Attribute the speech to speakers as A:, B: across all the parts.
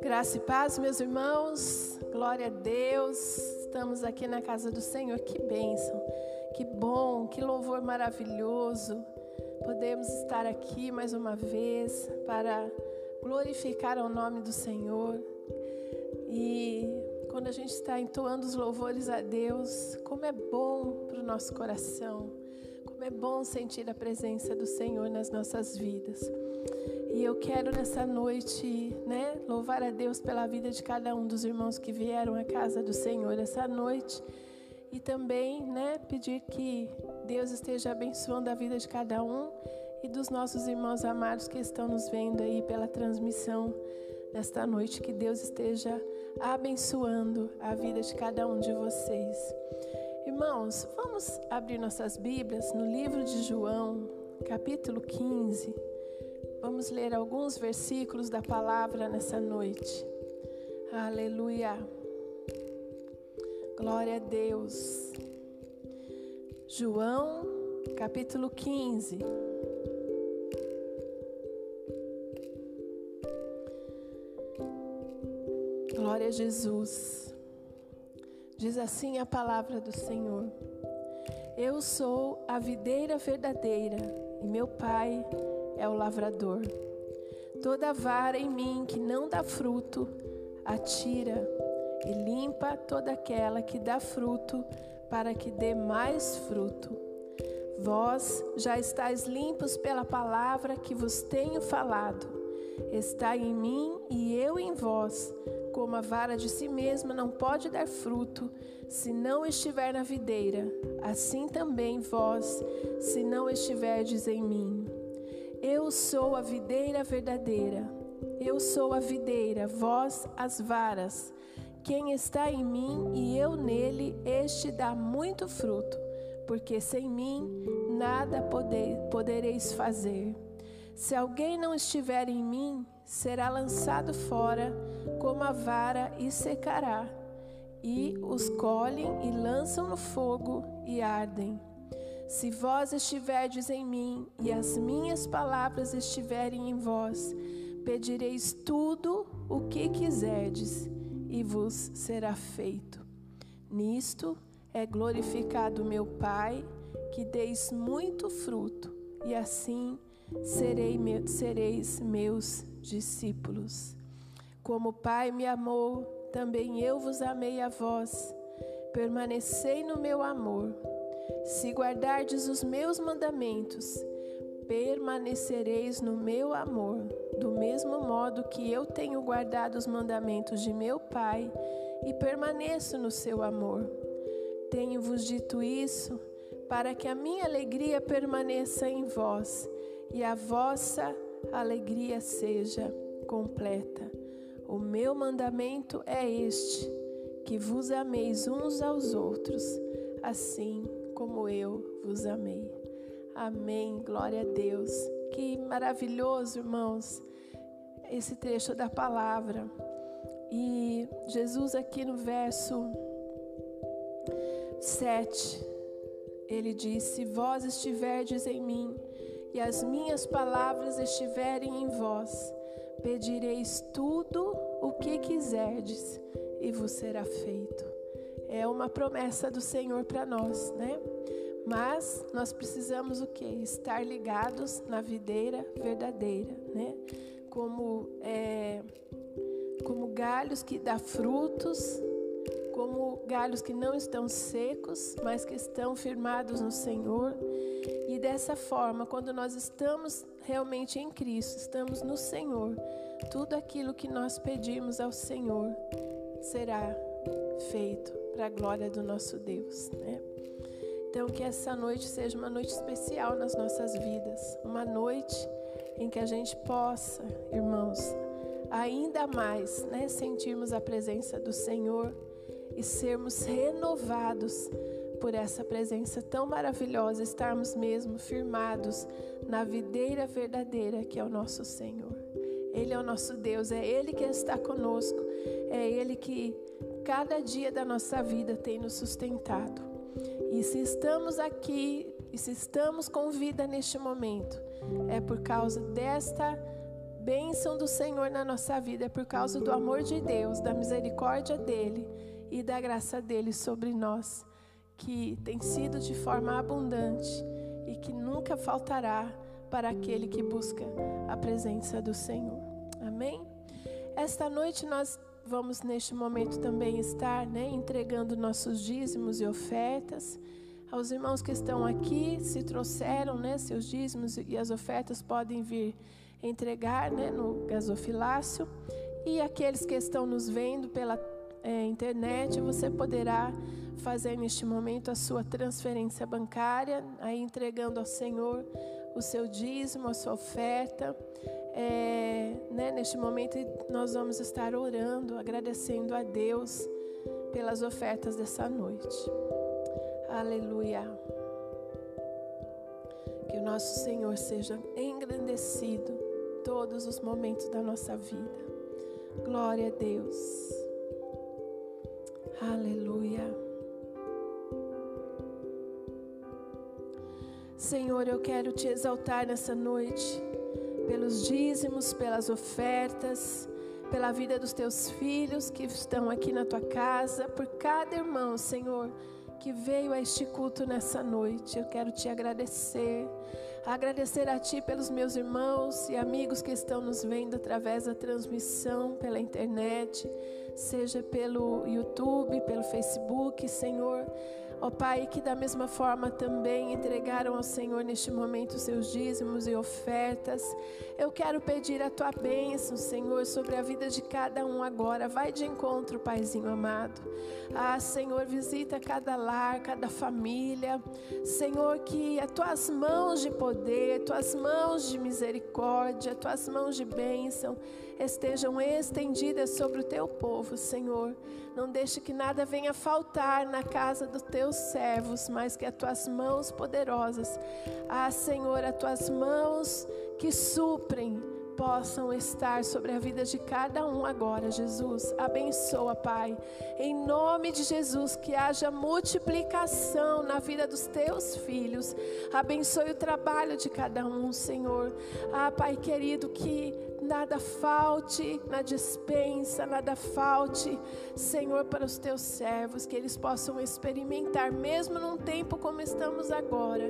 A: Graça e paz, meus irmãos. Glória a Deus. Estamos aqui na casa do Senhor. Que bênção. Que bom, que louvor maravilhoso. Podemos estar aqui mais uma vez para glorificar o nome do Senhor. E quando a gente está entoando os louvores a Deus, como é bom para o nosso coração. Como é bom sentir a presença do Senhor nas nossas vidas. E eu quero nessa noite, né, louvar a Deus pela vida de cada um dos irmãos que vieram à casa do Senhor essa noite e também, né, pedir que Deus esteja abençoando a vida de cada um e dos nossos irmãos amados que estão nos vendo aí pela transmissão nesta noite, que Deus esteja abençoando a vida de cada um de vocês. Irmãos, vamos abrir nossas Bíblias no livro de João, capítulo 15. Vamos ler alguns versículos da palavra nessa noite. Aleluia. Glória a Deus. João, capítulo 15. Glória a Jesus. Diz assim a palavra do Senhor: Eu sou a videira verdadeira e meu Pai é o lavrador. Toda vara em mim que não dá fruto, atira e limpa toda aquela que dá fruto, para que dê mais fruto. Vós já estáis limpos pela palavra que vos tenho falado. Está em mim e eu em vós. Como a vara de si mesma não pode dar fruto se não estiver na videira, assim também vós, se não estiverdes em mim. Eu sou a videira verdadeira. Eu sou a videira, vós as varas. Quem está em mim e eu nele, este dá muito fruto, porque sem mim nada poder, podereis fazer. Se alguém não estiver em mim, será lançado fora como a vara e secará. E os colhem e lançam no fogo e ardem. Se vós estiverdes em mim e as minhas palavras estiverem em vós, pedireis tudo o que quiserdes e vos será feito. Nisto é glorificado meu Pai, que deis muito fruto, e assim serei, sereis meus discípulos. Como o Pai me amou, também eu vos amei a vós. Permanecei no meu amor. Se guardardes os meus mandamentos, permanecereis no meu amor, do mesmo modo que eu tenho guardado os mandamentos de meu Pai e permaneço no seu amor. Tenho-vos dito isso para que a minha alegria permaneça em vós e a vossa alegria seja completa. O meu mandamento é este: que vos ameis uns aos outros, assim como eu vos amei. Amém. Glória a Deus. Que maravilhoso, irmãos, esse trecho da palavra. E Jesus, aqui no verso 7, ele disse: Se vós estiverdes em mim e as minhas palavras estiverem em vós, pedireis tudo o que quiserdes e vos será feito é uma promessa do Senhor para nós, né? Mas nós precisamos o que? Estar ligados na videira verdadeira, né? Como, é, como galhos que dá frutos, como galhos que não estão secos, mas que estão firmados no Senhor. E dessa forma, quando nós estamos realmente em Cristo, estamos no Senhor, tudo aquilo que nós pedimos ao Senhor será feito para a glória do nosso Deus, né? Então que essa noite seja uma noite especial nas nossas vidas, uma noite em que a gente possa, irmãos, ainda mais, né, sentirmos a presença do Senhor e sermos renovados por essa presença tão maravilhosa, estarmos mesmo firmados na videira verdadeira que é o nosso Senhor. Ele é o nosso Deus, é Ele que está conosco, é Ele que cada dia da nossa vida tem nos sustentado. E se estamos aqui E se estamos com vida neste momento, é por causa desta bênção do Senhor na nossa vida, é por causa do amor de Deus, da misericórdia dEle e da graça dEle sobre nós, que tem sido de forma abundante e que nunca faltará para aquele que busca a presença do Senhor. Amém? Esta noite nós vamos neste momento também estar né, entregando nossos dízimos e ofertas. Aos irmãos que estão aqui, se trouxeram né, seus dízimos e as ofertas podem vir entregar né, no gasofilácio. E aqueles que estão nos vendo pela é, internet, você poderá fazer neste momento a sua transferência bancária, aí entregando ao Senhor o seu dízimo, a sua oferta. É, né, neste momento nós vamos estar orando, agradecendo a Deus pelas ofertas dessa noite. Aleluia. Que o nosso Senhor seja engrandecido todos os momentos da nossa vida. Glória a Deus. Aleluia. Senhor, eu quero te exaltar nessa noite, pelos dízimos, pelas ofertas, pela vida dos teus filhos que estão aqui na tua casa, por cada irmão, Senhor, que veio a este culto nessa noite. Eu quero te agradecer. Agradecer a Ti pelos meus irmãos e amigos que estão nos vendo através da transmissão pela internet, seja pelo YouTube, pelo Facebook, Senhor. Ó Pai, que da mesma forma também entregaram ao Senhor neste momento seus dízimos e ofertas. Eu quero pedir a tua bênção, Senhor, sobre a vida de cada um agora. Vai de encontro, Paizinho amado. Ah, Senhor, visita cada lar, cada família. Senhor, que as tuas mãos de poder, tuas mãos de misericórdia, tuas mãos de bênção estejam estendidas sobre o teu povo, Senhor. Não deixe que nada venha faltar na casa dos teus servos, mas que as tuas mãos poderosas, ah, Senhor, as tuas mãos que suprem, possam estar sobre a vida de cada um agora, Jesus. Abençoa, Pai. Em nome de Jesus, que haja multiplicação na vida dos teus filhos. Abençoe o trabalho de cada um, Senhor. Ah, Pai querido, que nada falte na dispensa, nada falte, Senhor, para os teus servos, que eles possam experimentar, mesmo num tempo como estamos agora,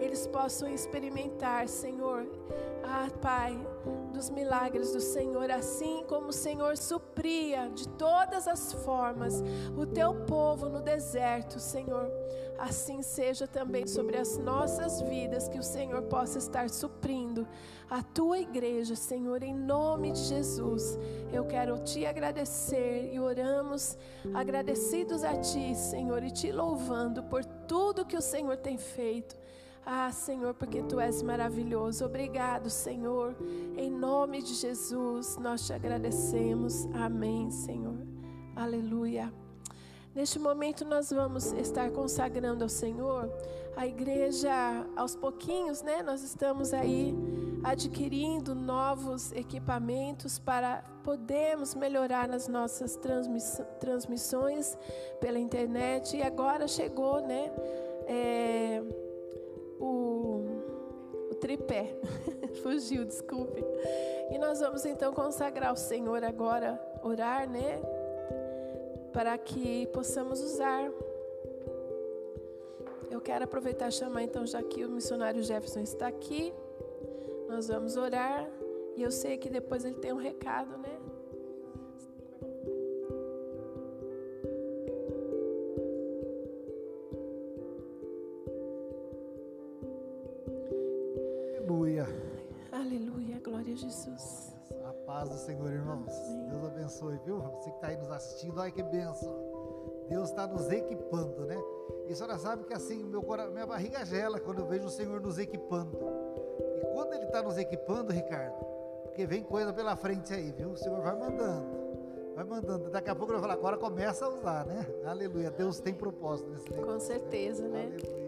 A: eles possam experimentar, Senhor, ah, Pai, dos milagres do Senhor, assim como o Senhor supria de todas as formas o teu povo no deserto, Senhor. Assim seja também sobre as nossas vidas, que o Senhor possa estar suprindo a tua igreja, Senhor, em nome de Jesus. Eu quero te agradecer e oramos agradecidos a ti, Senhor, e te louvando por tudo que o Senhor tem feito. Ah, Senhor, porque tu és maravilhoso. Obrigado, Senhor. Em nome de Jesus, nós te agradecemos. Amém, Senhor. Aleluia. Neste momento nós vamos estar consagrando ao Senhor a igreja aos pouquinhos, né? Nós estamos aí adquirindo novos equipamentos para podermos melhorar nas nossas transmiss transmissões pela internet. E agora chegou, né? É, o, o tripé. Fugiu, desculpe. E nós vamos então consagrar ao Senhor agora, orar, né? para que possamos usar. Eu quero aproveitar e chamar então, já que o missionário Jefferson está aqui, nós vamos orar. E eu sei que depois ele tem um recado, né?
B: Paz do Senhor, irmãos. Deus abençoe, viu? Você que está aí nos assistindo, olha que benção. Deus está nos equipando, né? E a senhora sabe que assim, meu, minha barriga gela quando eu vejo o Senhor nos equipando. E quando Ele está nos equipando, Ricardo, porque vem coisa pela frente aí, viu? O Senhor vai mandando. Vai mandando. Daqui a pouco eu vou falar, agora começa a usar, né? Aleluia. Deus tem propósito nesse negócio.
A: Com certeza, né? né? Aleluia.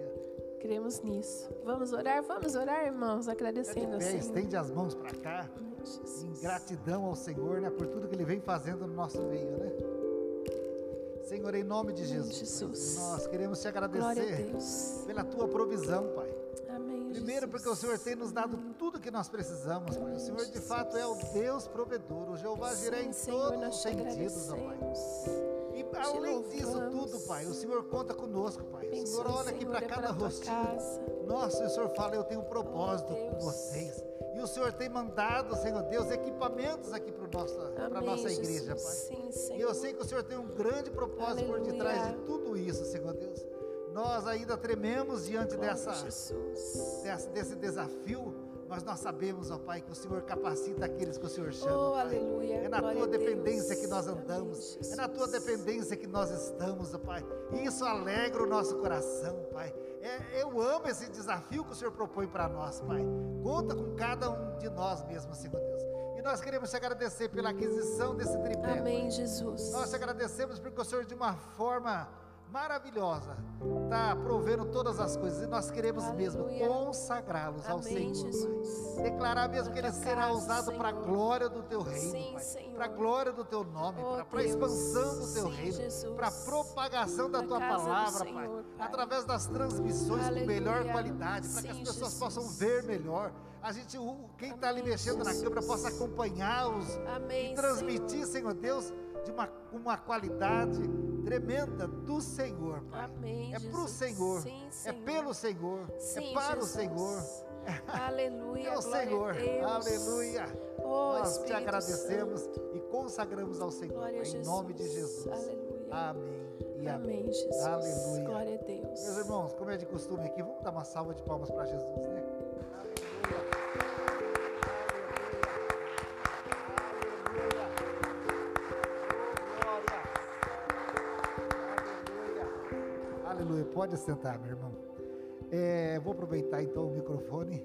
A: Cremos nisso. Vamos orar? Vamos orar, irmãos, agradecendo
B: assim. Estende as mãos para cá. Em gratidão ao Senhor, né, por tudo que Ele vem fazendo no nosso meio, né? Senhor, em nome de Jesus,
A: Jesus.
B: nós queremos te agradecer pela tua provisão, Pai. Primeiro, porque o Senhor tem nos dado tudo que nós precisamos, Pai. O Senhor, de fato, é o Deus provedor. O Jeová Jiré em todos os sentidos, ó Pai. E além disso tudo, Pai, o Senhor conta conosco, Pai. O Senhor olha aqui para cada rostinho. Nossa, o Senhor fala, eu tenho um propósito com vocês. E o Senhor tem mandado, Senhor Deus, equipamentos aqui para a nossa igreja, Pai. Sim, e eu sei que o Senhor tem um grande propósito Aleluia. por detrás de tudo isso, Senhor Deus. Nós ainda trememos diante dessa, dessa, desse desafio, mas nós sabemos, ó Pai, que o Senhor capacita aqueles que o Senhor chama. Oh, aleluia. É na tua dependência que nós andamos, Amém, é na tua dependência que nós estamos, ó Pai. E isso alegra o nosso coração, Pai. É, eu amo esse desafio que o Senhor propõe para nós, Pai. Conta com cada um de nós mesmo, Senhor Deus. E nós queremos te agradecer pela aquisição desse tripé.
A: Amém, pai. Jesus.
B: Nós te agradecemos porque o Senhor, de uma forma maravilhosa, está provendo todas as coisas e nós queremos Aleluia. mesmo consagrá-los ao Senhor. Jesus. Declarar mesmo que Ele será usado para a glória do Teu reino, para a glória do Teu nome, oh, para a expansão do Teu Sim, reino, para a propagação da Tua palavra, Senhor, pai. pai. Através das transmissões Aleluia. com melhor qualidade, para que as pessoas Jesus. possam ver melhor. A gente, quem está ali mexendo na câmera, possa acompanhá-los e transmitir, Senhor, Senhor Deus de uma, uma qualidade tremenda do Senhor, Pai. Amém, é para o Senhor, Sim, é Senhor, é pelo Senhor, Sim, é para Jesus. o Senhor.
A: Aleluia.
B: É o Senhor. Aleluia. Oh, Nós Espírito te agradecemos Santo. e consagramos ao Senhor. Em nome de Jesus. Aleluia. Amém.
A: E amém. amém Jesus. Aleluia. Glória a Deus.
B: Meus irmãos, como é de costume aqui, vamos dar uma salva de palmas para Jesus, né? Pode sentar, meu irmão. É, vou aproveitar então o microfone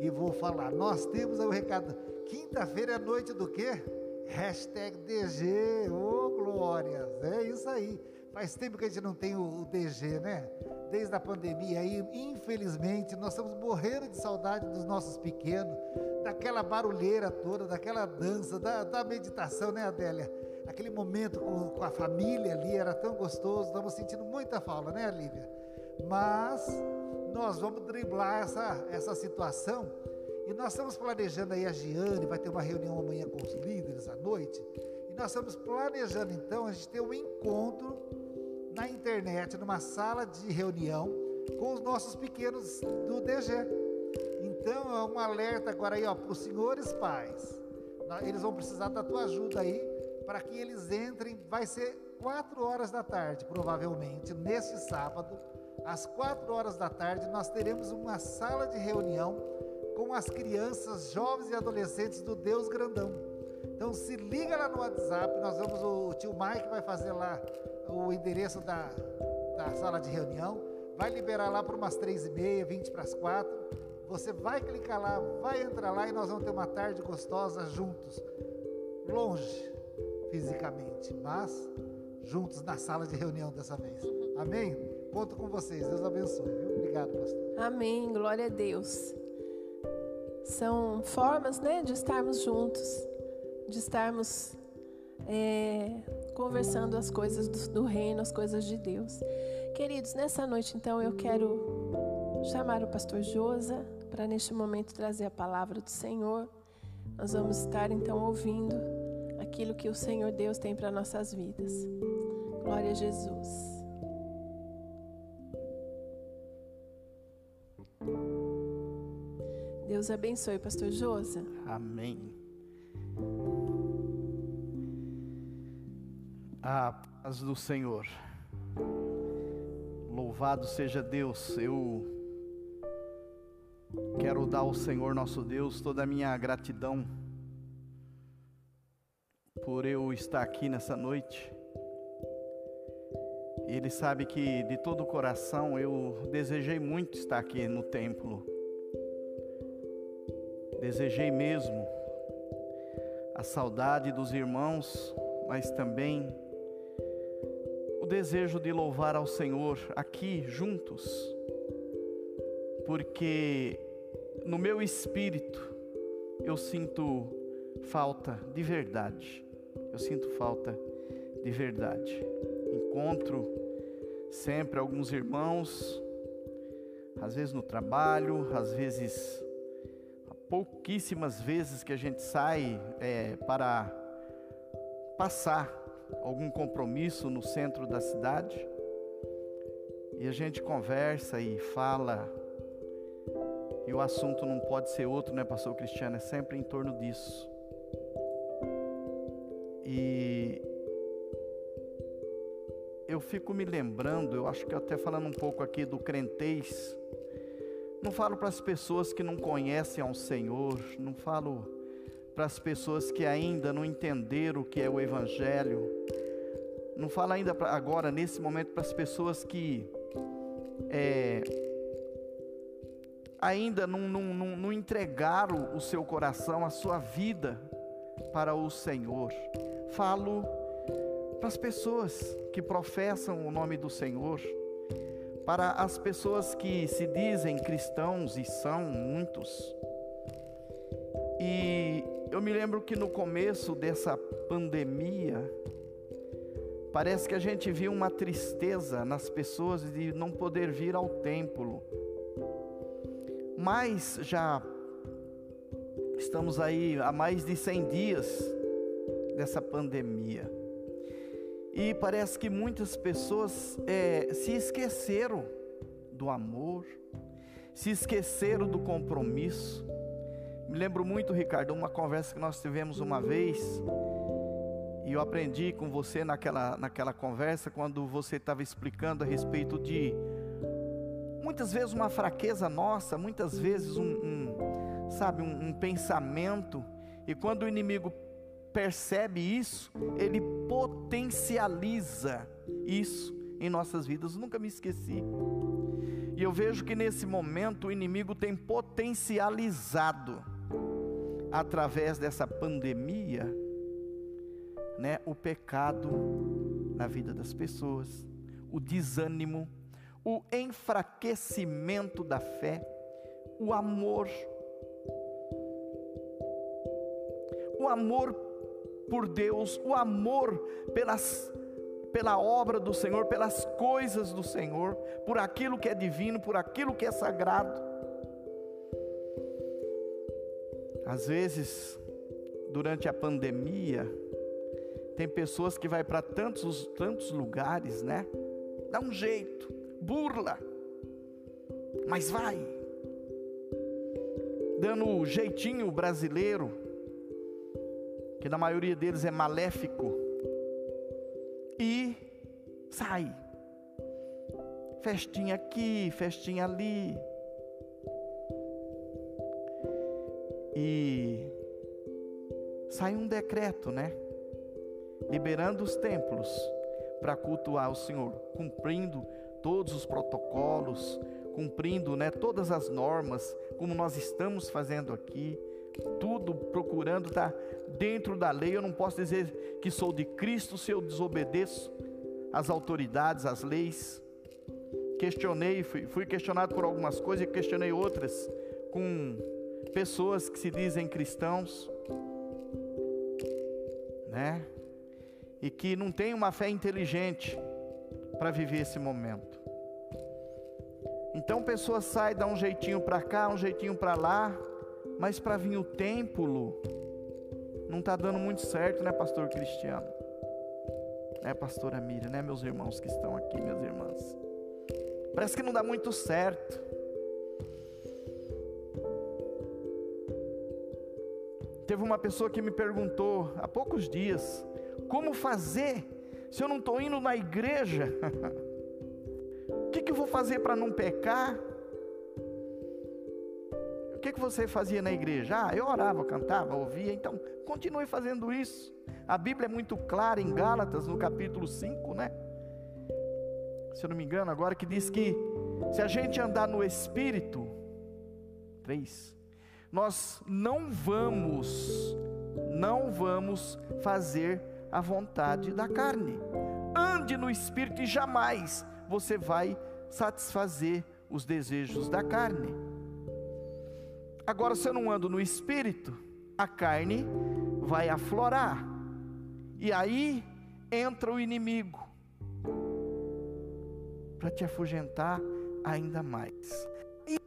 B: e vou falar. Nós temos o recado. Quinta-feira é noite do quê? Hashtag DG, ô oh, glórias, é isso aí. Faz tempo que a gente não tem o DG, né? Desde a pandemia aí, infelizmente, nós estamos morrendo de saudade dos nossos pequenos, daquela barulheira toda, daquela dança, da, da meditação, né, Adélia? Aquele momento com, com a família ali era tão gostoso, estamos sentindo muita falta, né, Lívia? Mas nós vamos driblar essa, essa situação e nós estamos planejando aí a Giane, vai ter uma reunião amanhã com os líderes à noite, e nós estamos planejando então a gente ter um encontro na internet, numa sala de reunião com os nossos pequenos do DG. Então é um alerta agora aí, ó, para os senhores pais. Eles vão precisar da tua ajuda aí para que eles entrem. Vai ser quatro horas da tarde, provavelmente, neste sábado, às quatro horas da tarde, nós teremos uma sala de reunião com as crianças, jovens e adolescentes do Deus Grandão. Então se liga lá no WhatsApp, nós vamos, o tio Mike vai fazer lá o endereço da, da sala de reunião, vai liberar lá para umas três e meia, vinte para as quatro. Você vai clicar lá, vai entrar lá e nós vamos ter uma tarde gostosa juntos, longe, fisicamente, mas juntos na sala de reunião dessa vez. Amém? Conto com vocês. Deus abençoe. Viu? Obrigado, pastor.
A: Amém. Glória a Deus. São formas, né, de estarmos juntos, de estarmos é, conversando as coisas do, do reino, as coisas de Deus. Queridos, nessa noite, então, eu quero chamar o pastor Josa para neste momento trazer a palavra do Senhor. Nós vamos estar então ouvindo aquilo que o Senhor Deus tem para nossas vidas. Glória a Jesus. Deus abençoe, pastor Josa.
C: Amém. A paz do Senhor. Louvado seja Deus. Eu quero dar ao Senhor nosso Deus toda a minha gratidão por eu estar aqui nessa noite. Ele sabe que de todo o coração eu desejei muito estar aqui no templo. Desejei mesmo a saudade dos irmãos, mas também o desejo de louvar ao Senhor aqui juntos, porque no meu espírito eu sinto falta de verdade eu sinto falta de verdade. Encontro sempre alguns irmãos, às vezes no trabalho, às vezes, pouquíssimas vezes que a gente sai é, para passar algum compromisso no centro da cidade e a gente conversa e fala, e o assunto não pode ser outro, né, Pastor Cristiano? É sempre em torno disso. E eu fico me lembrando, eu acho que até falando um pouco aqui do crentez, não falo para as pessoas que não conhecem ao Senhor, não falo para as pessoas que ainda não entenderam o que é o Evangelho, não falo ainda pra, agora, nesse momento, para as pessoas que é, ainda não, não, não, não entregaram o seu coração, a sua vida para o Senhor. Falo para as pessoas que professam o nome do Senhor, para as pessoas que se dizem cristãos e são muitos. E eu me lembro que no começo dessa pandemia, Parece que a gente viu uma tristeza nas pessoas de não poder vir ao templo. Mas já estamos aí há mais de 100 dias dessa pandemia. E parece que muitas pessoas é, se esqueceram do amor, se esqueceram do compromisso. Me lembro muito, Ricardo, uma conversa que nós tivemos uma vez e eu aprendi com você naquela, naquela conversa, quando você estava explicando a respeito de muitas vezes uma fraqueza nossa, muitas vezes um, um sabe, um, um pensamento, e quando o inimigo percebe isso, ele potencializa isso em nossas vidas. Nunca me esqueci. E eu vejo que nesse momento o inimigo tem potencializado através dessa pandemia né, o pecado na vida das pessoas, o desânimo, o enfraquecimento da fé, o amor, o amor por Deus, o amor pelas pela obra do Senhor, pelas coisas do Senhor, por aquilo que é divino, por aquilo que é sagrado. Às vezes, durante a pandemia, tem pessoas que vai para tantos, tantos lugares, né? Dá um jeito, burla, mas vai. Dando o jeitinho brasileiro, que na maioria deles é maléfico, e sai. Festinha aqui, festinha ali. E sai um decreto, né? liberando os templos para cultuar o Senhor, cumprindo todos os protocolos, cumprindo né, todas as normas, como nós estamos fazendo aqui, tudo procurando estar tá dentro da lei. Eu não posso dizer que sou de Cristo se eu desobedeço às autoridades, às leis. Questionei, fui, fui questionado por algumas coisas e questionei outras com pessoas que se dizem cristãos, né? e que não tem uma fé inteligente para viver esse momento. Então pessoas saem, dá um jeitinho para cá, um jeitinho para lá, mas para vir o templo não está dando muito certo, né, pastor Cristiano? Né, pastora Miriam, né, meus irmãos que estão aqui, minhas irmãs? Parece que não dá muito certo. Teve uma pessoa que me perguntou há poucos dias como fazer se eu não estou indo na igreja? o que, que eu vou fazer para não pecar? Que, que você fazia na igreja? Ah, eu orava, cantava, ouvia, então continue fazendo isso. A Bíblia é muito clara em Gálatas, no capítulo 5, né? Se eu não me engano, agora que diz que se a gente andar no Espírito, 3, nós não vamos, não vamos fazer a vontade da carne. Ande no espírito e jamais você vai satisfazer os desejos da carne. Agora, se eu não ando no espírito, a carne vai aflorar. E aí entra o inimigo para te afugentar ainda mais.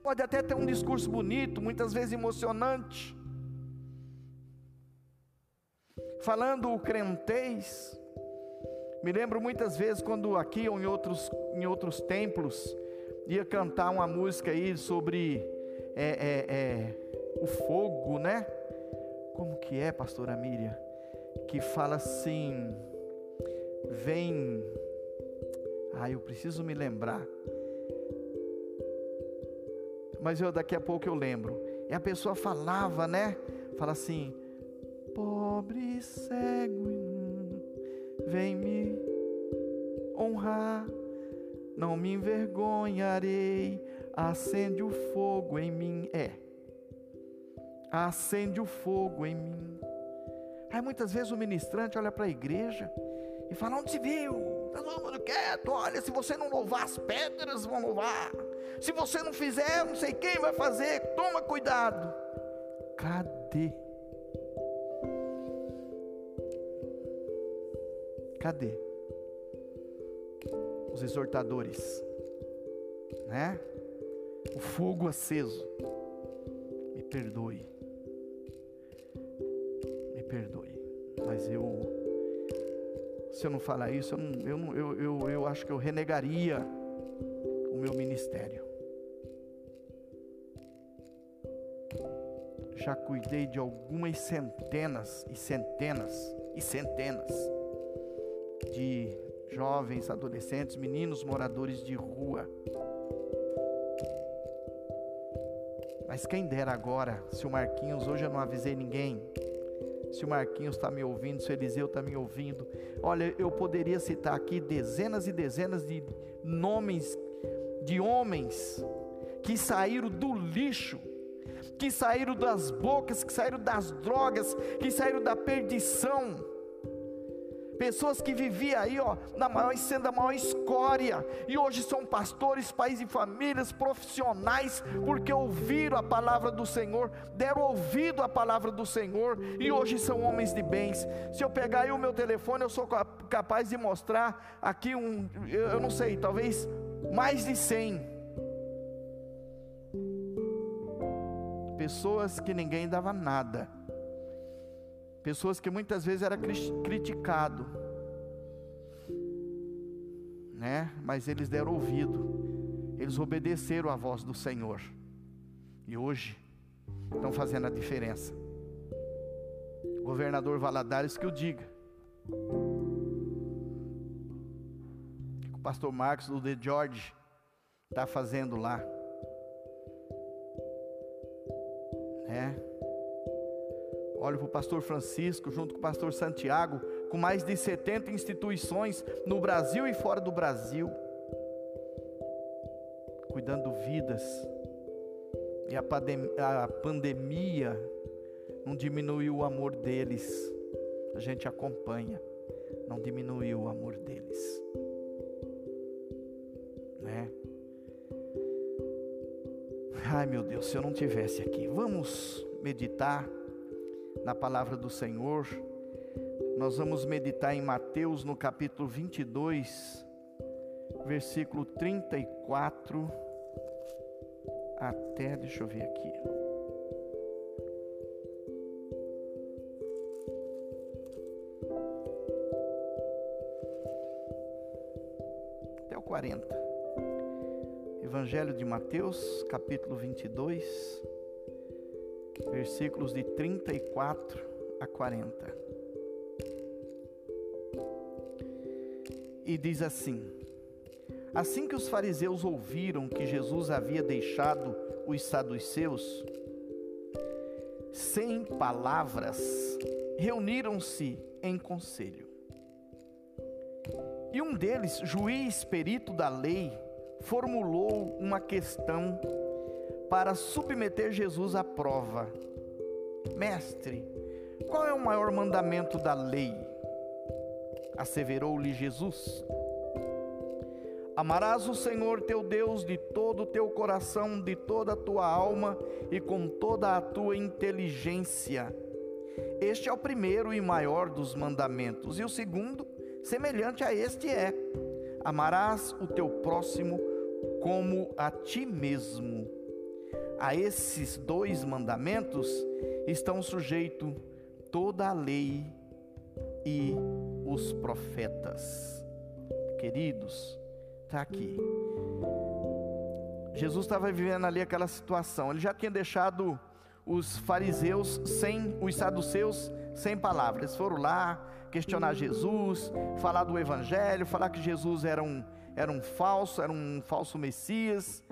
C: pode até ter um discurso bonito, muitas vezes emocionante, falando o crentez. Me lembro muitas vezes quando aqui ou em outros, em outros templos ia cantar uma música aí sobre é, é, o fogo, né? Como que é, pastora Miriam? Que fala assim, vem. Ah, eu preciso me lembrar. Mas eu daqui a pouco eu lembro. E a pessoa falava, né? Fala assim: Pobre cego, vem me honrar, não me envergonharei. Acende o fogo em mim. É. Acende o fogo em mim. Aí muitas vezes o ministrante olha para a igreja e fala: Onde se viu? Tá todo mundo quieto. Olha, se você não louvar, as pedras vão louvar. Se você não fizer, não sei quem vai fazer. Toma cuidado. Cadê? Cadê? Os exortadores, né? O fogo aceso. Me perdoe. Me perdoe. Mas eu se eu não falar isso, eu, não, eu, não, eu, eu, eu acho que eu renegaria o meu ministério. Já cuidei de algumas centenas e centenas e centenas de jovens, adolescentes, meninos moradores de rua. Mas quem dera agora, se o Marquinhos, hoje eu não avisei ninguém, se o Marquinhos está me ouvindo, se o Eliseu está me ouvindo. Olha, eu poderia citar aqui dezenas e dezenas de nomes de homens que saíram do lixo, que saíram das bocas, que saíram das drogas, que saíram da perdição Pessoas que viviam aí, ó, na maior sendo a maior escória, e hoje são pastores, pais e famílias, profissionais, porque ouviram a palavra do Senhor, deram ouvido à palavra do Senhor, e hoje são homens de bens. Se eu pegar aí o meu telefone, eu sou capaz de mostrar aqui um, eu não sei, talvez mais de 100 pessoas que ninguém dava nada Pessoas que muitas vezes era criticado, né? Mas eles deram ouvido, eles obedeceram à voz do Senhor. E hoje estão fazendo a diferença. Governador Valadares que o diga. O pastor Marcos do The George está fazendo lá. Né? Olho para o pastor Francisco, junto com o pastor Santiago, com mais de 70 instituições no Brasil e fora do Brasil, cuidando vidas. E a, pandem a pandemia não diminuiu o amor deles, a gente acompanha, não diminuiu o amor deles. Né? Ai meu Deus, se eu não tivesse aqui, vamos meditar na palavra do Senhor. Nós vamos meditar em Mateus no capítulo 22, versículo 34 até, deixa eu ver aqui. Até o 40. Evangelho de Mateus, capítulo 22 versículos de 34 a 40. E diz assim: Assim que os fariseus ouviram que Jesus havia deixado o estado dos seus, sem palavras, reuniram-se em conselho. E um deles, juiz perito da lei, formulou uma questão para submeter Jesus à prova. Mestre, qual é o maior mandamento da lei? Asseverou-lhe Jesus. Amarás o Senhor teu Deus de todo o teu coração, de toda a tua alma e com toda a tua inteligência. Este é o primeiro e maior dos mandamentos, e o segundo, semelhante a este, é: amarás o teu próximo como a ti mesmo. A esses dois mandamentos estão sujeitos toda a lei e os profetas. Queridos, está aqui. Jesus estava vivendo ali aquela situação. Ele já tinha deixado os fariseus sem, os saduceus sem palavras. Foram lá questionar Jesus, falar do Evangelho, falar que Jesus era um, era um falso, era um falso Messias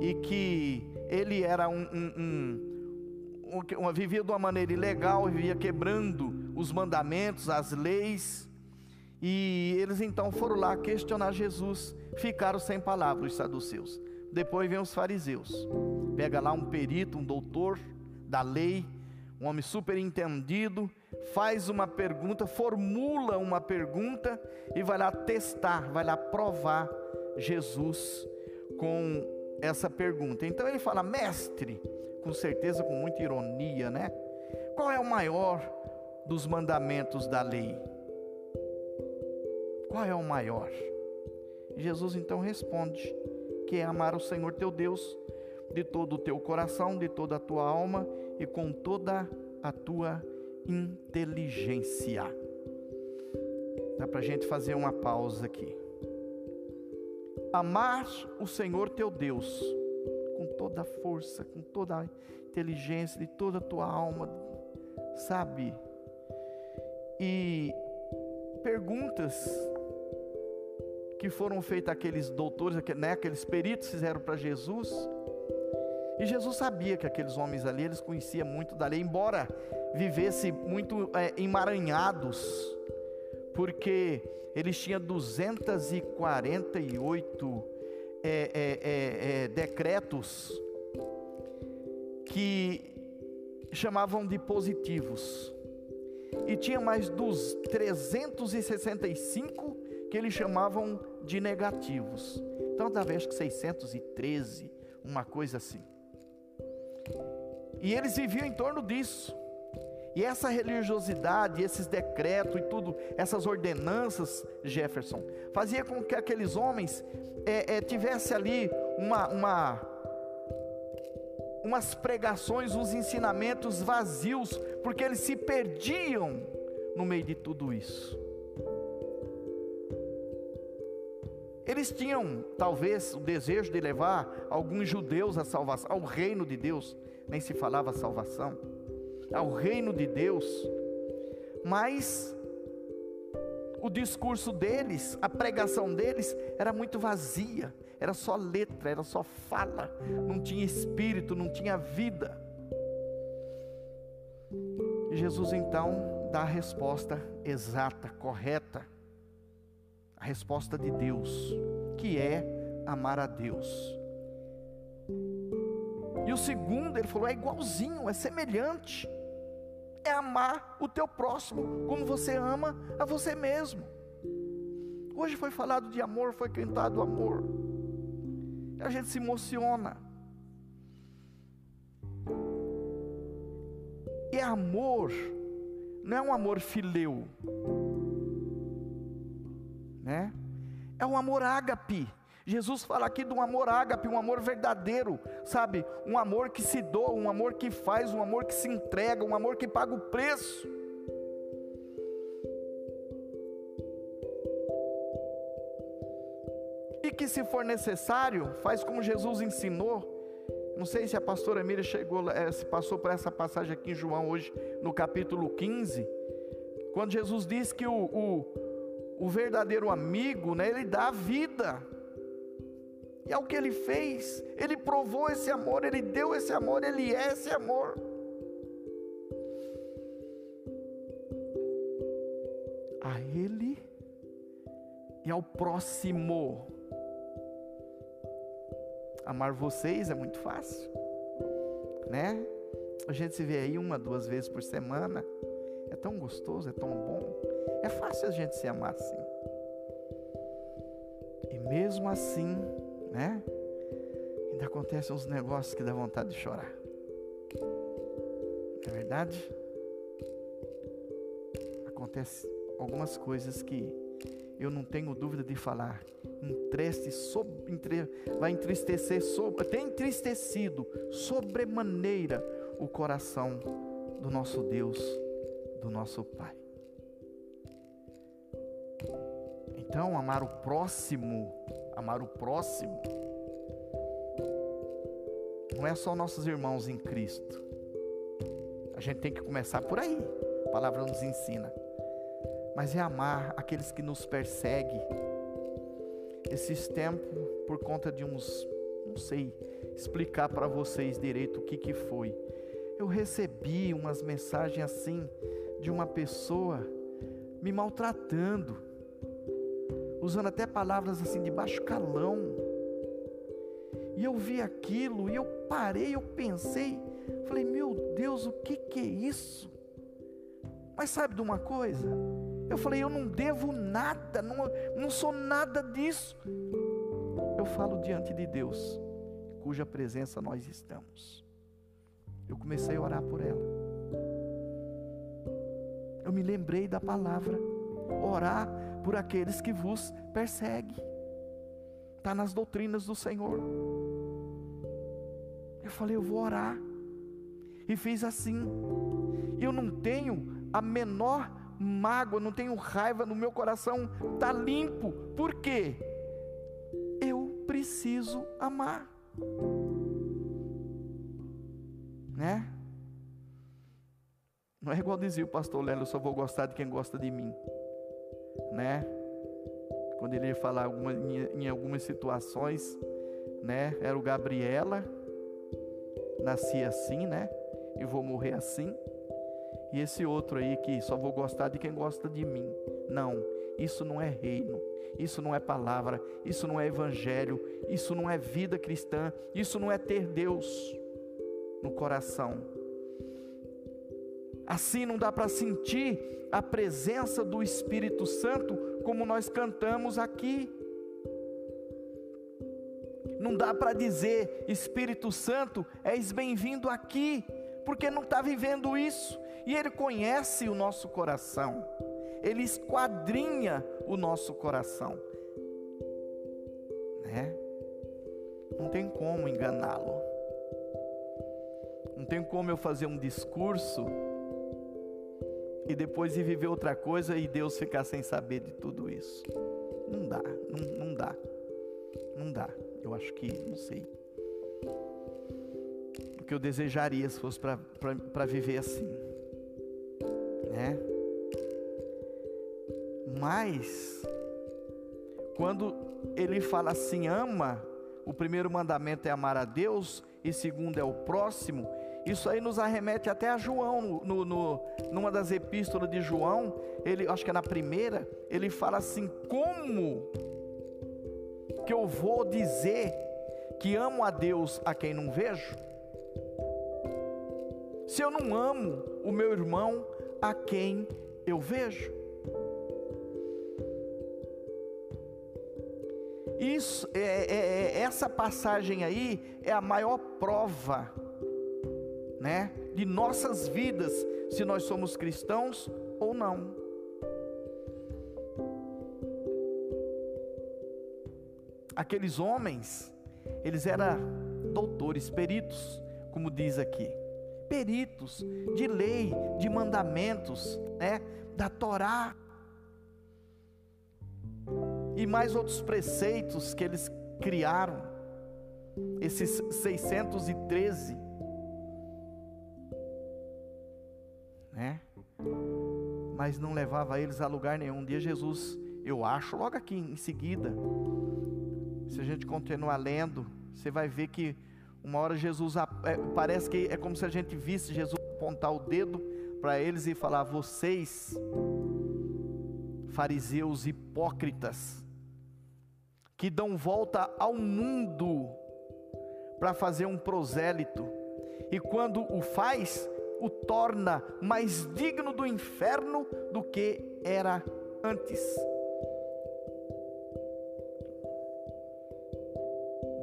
C: e que ele era um, um, um, um vivia de uma maneira ilegal, vivia quebrando os mandamentos, as leis. E eles então foram lá questionar Jesus, ficaram sem palavras os saduceus. Depois vem os fariseus. Pega lá um perito, um doutor da lei, um homem super entendido, faz uma pergunta, formula uma pergunta e vai lá testar, vai lá provar Jesus com essa pergunta. Então ele fala, mestre, com certeza com muita ironia, né? Qual é o maior dos mandamentos da lei? Qual é o maior? Jesus então responde: que é amar o Senhor teu Deus de todo o teu coração, de toda a tua alma e com toda a tua inteligência. Dá para a gente fazer uma pausa aqui. Amar o Senhor teu Deus com toda a força, com toda a inteligência, de toda a tua alma, sabe? E perguntas que foram feitas aqueles doutores, né, aqueles peritos fizeram para Jesus. E Jesus sabia que aqueles homens ali, eles conheciam muito da lei, embora vivesse muito é, emaranhados, porque eles tinham 248 é, é, é, é, decretos que chamavam de positivos, e tinha mais dos 365 que eles chamavam de negativos. Então, talvez que 613, uma coisa assim. E eles viviam em torno disso. E essa religiosidade, esses decretos e tudo, essas ordenanças, Jefferson, fazia com que aqueles homens é, é, tivesse ali uma, uma, umas pregações, uns ensinamentos vazios, porque eles se perdiam no meio de tudo isso. Eles tinham, talvez, o desejo de levar alguns judeus à salvação, ao reino de Deus, nem se falava salvação, ao reino de Deus, mas o discurso deles, a pregação deles era muito vazia, era só letra, era só fala, não tinha espírito, não tinha vida. E Jesus então dá a resposta exata, correta a resposta de Deus, que é amar a Deus. E o segundo, ele falou, é igualzinho, é semelhante. É amar o teu próximo como você ama a você mesmo. Hoje foi falado de amor, foi cantado amor. A gente se emociona. E amor não é um amor fileu né? É um amor ágape. Jesus fala aqui de um amor ágape, um amor verdadeiro, sabe? Um amor que se doa, um amor que faz, um amor que se entrega, um amor que paga o preço. E que se for necessário, faz como Jesus ensinou. Não sei se a pastora Miriam chegou, é, se passou por essa passagem aqui em João hoje, no capítulo 15, quando Jesus diz que o, o o verdadeiro amigo, né, ele dá vida. E é o que ele fez. Ele provou esse amor, ele deu esse amor, ele é esse amor. A ele e ao próximo. Amar vocês é muito fácil, né? A gente se vê aí uma, duas vezes por semana. É tão gostoso, é tão bom. É fácil a gente se amar assim. E mesmo assim, né? Ainda acontecem uns negócios que dá vontade de chorar. Não é verdade? Acontece algumas coisas que eu não tenho dúvida de falar. entriste, entre, vai entristecer, sobre, tem entristecido sobremaneira o coração do nosso Deus, do nosso Pai. Então, amar o próximo, amar o próximo, não é só nossos irmãos em Cristo. A gente tem que começar por aí. A palavra nos ensina. Mas é amar aqueles que nos perseguem. Esses tempos, por conta de uns, não sei explicar para vocês direito o que que foi. Eu recebi umas mensagens assim de uma pessoa me maltratando, usando até palavras assim de baixo calão. E eu vi aquilo e eu parei, eu pensei, falei, meu Deus, o que, que é isso? Mas sabe de uma coisa? Eu falei, eu não devo nada, não, não sou nada disso. Eu falo diante de Deus, cuja presença nós estamos. Eu comecei a orar por ela. Eu me lembrei da palavra, orar por aqueles que vos perseguem. Está nas doutrinas do Senhor. Eu falei, eu vou orar. E fiz assim. Eu não tenho a menor mágoa, não tenho raiva no meu coração, está limpo. Por quê? Eu preciso amar. Né? Não é igual dizia o pastor Lélio, eu só vou gostar de quem gosta de mim. Né? Quando ele ia falar em algumas situações, né? Era o Gabriela nasci assim, né? E vou morrer assim. E esse outro aí que só vou gostar de quem gosta de mim. Não, isso não é reino, isso não é palavra, isso não é evangelho, isso não é vida cristã, isso não é ter Deus no coração. Assim não dá para sentir a presença do Espírito Santo como nós cantamos aqui. Não dá para dizer, Espírito Santo, és bem-vindo aqui, porque não está vivendo isso. E Ele conhece o nosso coração, Ele esquadrinha o nosso coração. Né? Não tem como enganá-lo. Não tem como eu fazer um discurso e depois ir viver outra coisa e Deus ficar sem saber de tudo isso. Não dá, não, não dá, não dá. Eu acho que, não sei. O que eu desejaria se fosse para viver assim. Né? Mas, quando ele fala assim, ama, o primeiro mandamento é amar a Deus, e segundo é o próximo, isso aí nos arremete até a João, no, no, numa das epístolas de João, ele, acho que é na primeira, ele fala assim: como que eu vou dizer que amo a Deus a quem não vejo? Se eu não amo o meu irmão a quem eu vejo? Isso, é, é, é, essa passagem aí é a maior prova, né, de nossas vidas, se nós somos cristãos ou não. aqueles homens, eles eram doutores, peritos, como diz aqui, peritos de lei, de mandamentos, né, da Torá, e mais outros preceitos que eles criaram, esses 613, Mas não levava eles a lugar nenhum. Um dia Jesus, eu acho, logo aqui em seguida, se a gente continuar lendo, você vai ver que uma hora Jesus é, parece que é como se a gente visse Jesus apontar o dedo para eles e falar: vocês, fariseus hipócritas, que dão volta ao mundo para fazer um prosélito, e quando o faz, o torna mais digno do inferno do que era antes.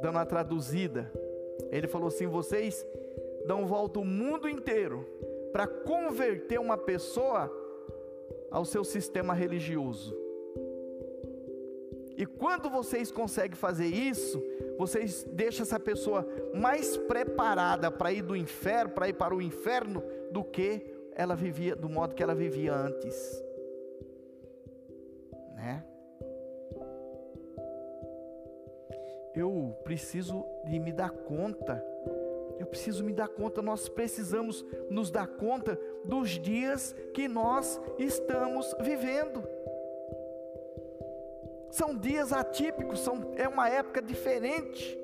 C: dando uma traduzida, ele falou assim: vocês dão volta o mundo inteiro para converter uma pessoa ao seu sistema religioso. E quando vocês conseguem fazer isso, vocês deixam essa pessoa mais preparada para ir do inferno, para ir para o inferno, do que ela vivia, do modo que ela vivia antes. Né? Eu preciso de me dar conta. Eu preciso me dar conta, nós precisamos nos dar conta dos dias que nós estamos vivendo. São dias atípicos, são, é uma época diferente.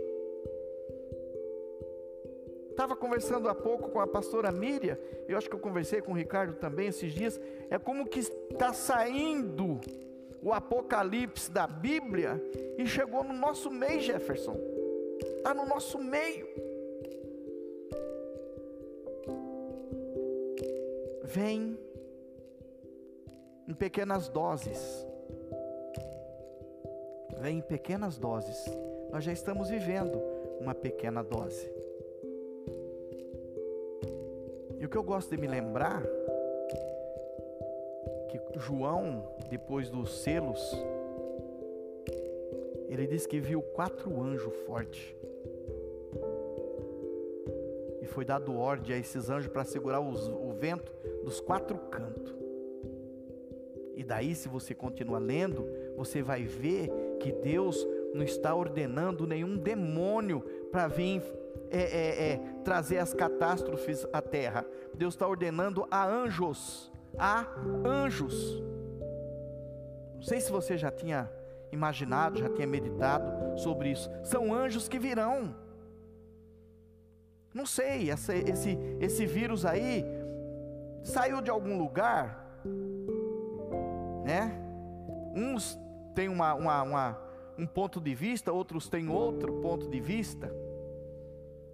C: Estava conversando há pouco com a pastora Miriam, eu acho que eu conversei com o Ricardo também esses dias. É como que está saindo o apocalipse da Bíblia e chegou no nosso meio, Jefferson. Está no nosso meio. Vem em pequenas doses vem em pequenas doses. Nós já estamos vivendo uma pequena dose. E o que eu gosto de me lembrar que João, depois dos selos, ele diz que viu quatro anjos fortes. E foi dado ordem a esses anjos para segurar os, o vento dos quatro cantos. E daí, se você continua lendo, você vai ver que Deus não está ordenando nenhum demônio para vir é, é, é, trazer as catástrofes à terra. Deus está ordenando a anjos, a anjos. Não sei se você já tinha imaginado, já tinha meditado sobre isso. São anjos que virão. Não sei, essa, esse, esse vírus aí saiu de algum lugar, né? Uns têm uma, uma, uma, um ponto de vista, outros têm outro ponto de vista.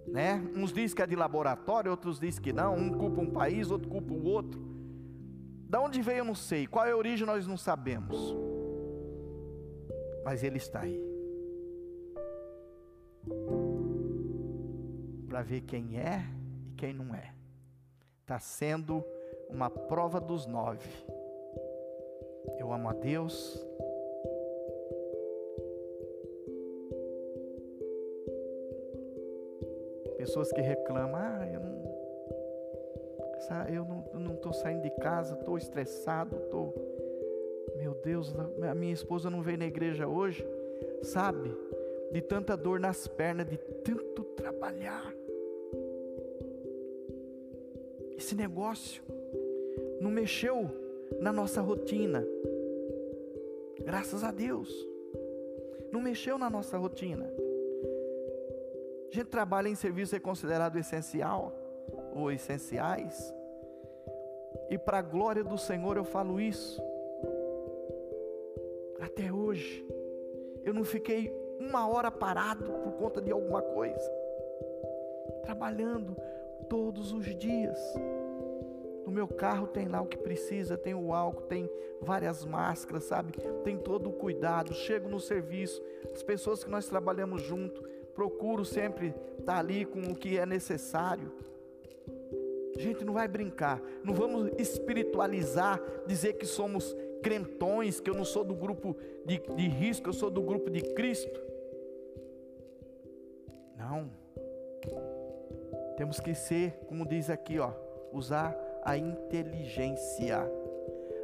C: Né? Uns dizem que é de laboratório, outros dizem que não. Um culpa um país, outro culpa o outro. Da onde veio eu não sei, qual é a origem nós não sabemos. Mas ele está aí. Para ver quem é e quem não é. Está sendo uma prova dos nove. Eu amo a Deus, Pessoas que reclamam, ah, eu não, eu não, estou saindo de casa, estou estressado, estou. Meu Deus, a minha esposa não veio na igreja hoje, sabe? De tanta dor nas pernas, de tanto trabalhar. Esse negócio não mexeu na nossa rotina. Graças a Deus. Não mexeu na nossa rotina. Gente trabalha em serviço é considerado essencial ou essenciais. E para a glória do Senhor eu falo isso. Até hoje, eu não fiquei uma hora parado por conta de alguma coisa. Trabalhando todos os dias. No meu carro tem lá o que precisa, tem o álcool, tem várias máscaras, sabe? Tem todo o cuidado. Chego no serviço, as pessoas que nós trabalhamos junto, procuro sempre estar ali com o que é necessário. Gente, não vai brincar, não vamos espiritualizar, dizer que somos crentões, que eu não sou do grupo de, de risco, eu sou do grupo de Cristo. Não. Temos que ser, como diz aqui, ó, usar a inteligência.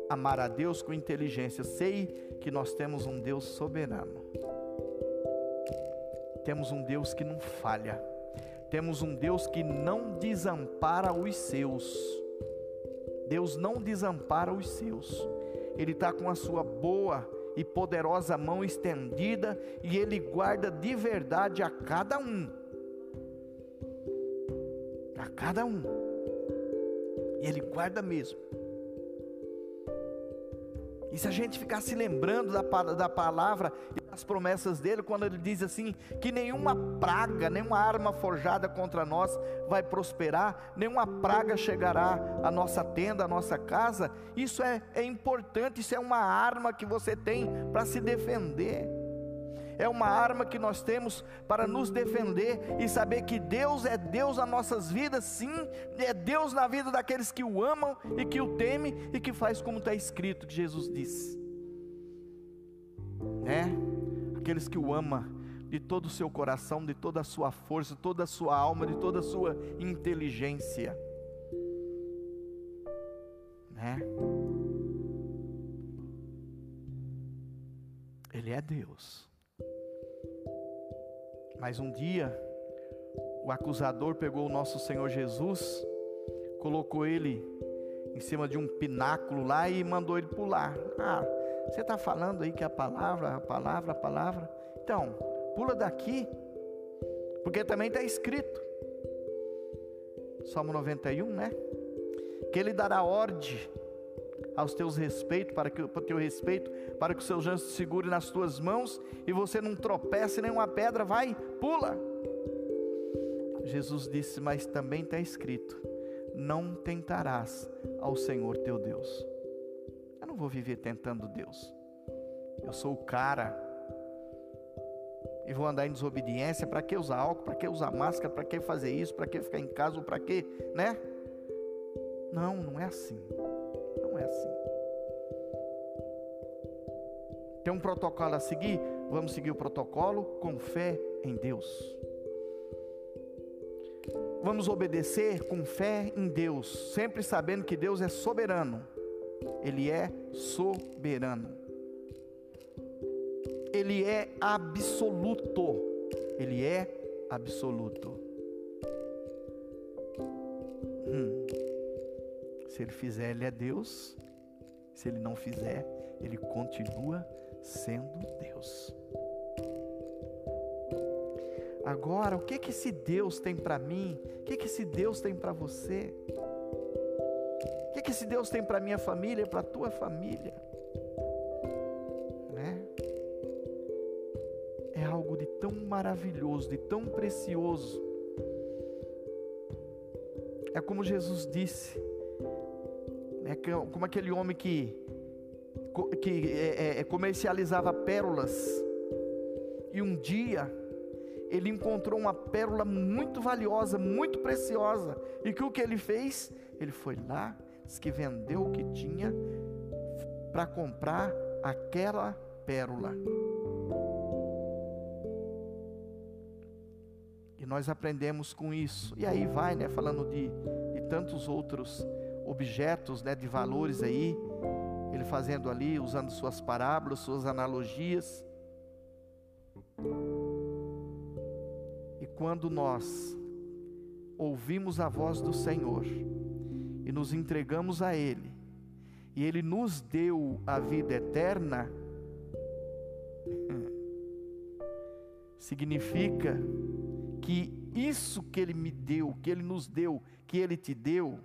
C: Amar a Deus com inteligência. Sei que nós temos um Deus soberano. Temos um Deus que não falha. Temos um Deus que não desampara os seus. Deus não desampara os seus. Ele está com a sua boa e poderosa mão estendida e Ele guarda de verdade a cada um. A cada um. E Ele guarda mesmo. E se a gente ficar se lembrando da, da palavra das promessas dele, quando ele diz assim: que nenhuma praga, nenhuma arma forjada contra nós vai prosperar, nenhuma praga chegará à nossa tenda, à nossa casa, isso é, é importante, isso é uma arma que você tem para se defender é uma arma que nós temos para nos defender e saber que Deus é Deus nas nossas vidas, sim, é Deus na vida daqueles que o amam e que o temem e que faz como está escrito que Jesus disse. Né? Aqueles que o amam de todo o seu coração, de toda a sua força, toda a sua alma, de toda a sua inteligência. Né? Ele é Deus. Mas um dia, o acusador pegou o nosso Senhor Jesus, colocou ele em cima de um pináculo lá e mandou ele pular. Ah, você está falando aí que a palavra, a palavra, a palavra. Então, pula daqui, porque também está escrito. Salmo 91, né? Que ele dará ordem aos teus respeitos, para que o teu respeito, para que os seus anjos te segurem nas tuas mãos e você não tropece nenhuma pedra, vai, pula. Jesus disse, mas também está escrito: não tentarás ao Senhor teu Deus. Não vou viver tentando Deus. Eu sou o cara. E vou andar em desobediência. Para que usar álcool? Para que usar máscara? Para que fazer isso? Para que ficar em casa? Ou para que, né? Não, não é assim. Não é assim. Tem um protocolo a seguir? Vamos seguir o protocolo com fé em Deus. Vamos obedecer com fé em Deus, sempre sabendo que Deus é soberano. Ele é soberano. Ele é absoluto. Ele é absoluto. Hum. Se ele fizer, ele é Deus. Se ele não fizer, ele continua sendo Deus. Agora, o que que esse Deus tem para mim? O que que esse Deus tem para você? Esse Deus tem para minha família, para tua família? Né? É algo de tão maravilhoso, de tão precioso. É como Jesus disse, né, como aquele homem que, que é, é, comercializava pérolas, e um dia ele encontrou uma pérola muito valiosa, muito preciosa. E que o que ele fez? Ele foi lá, disse que vendeu o que tinha para comprar aquela pérola. E nós aprendemos com isso. E aí vai, né, falando de, de tantos outros objetos, né, de valores aí, ele fazendo ali, usando suas parábolas, suas analogias quando nós ouvimos a voz do Senhor e nos entregamos a Ele, e Ele nos deu a vida eterna, significa que isso que Ele me deu, que Ele nos deu, que Ele te deu,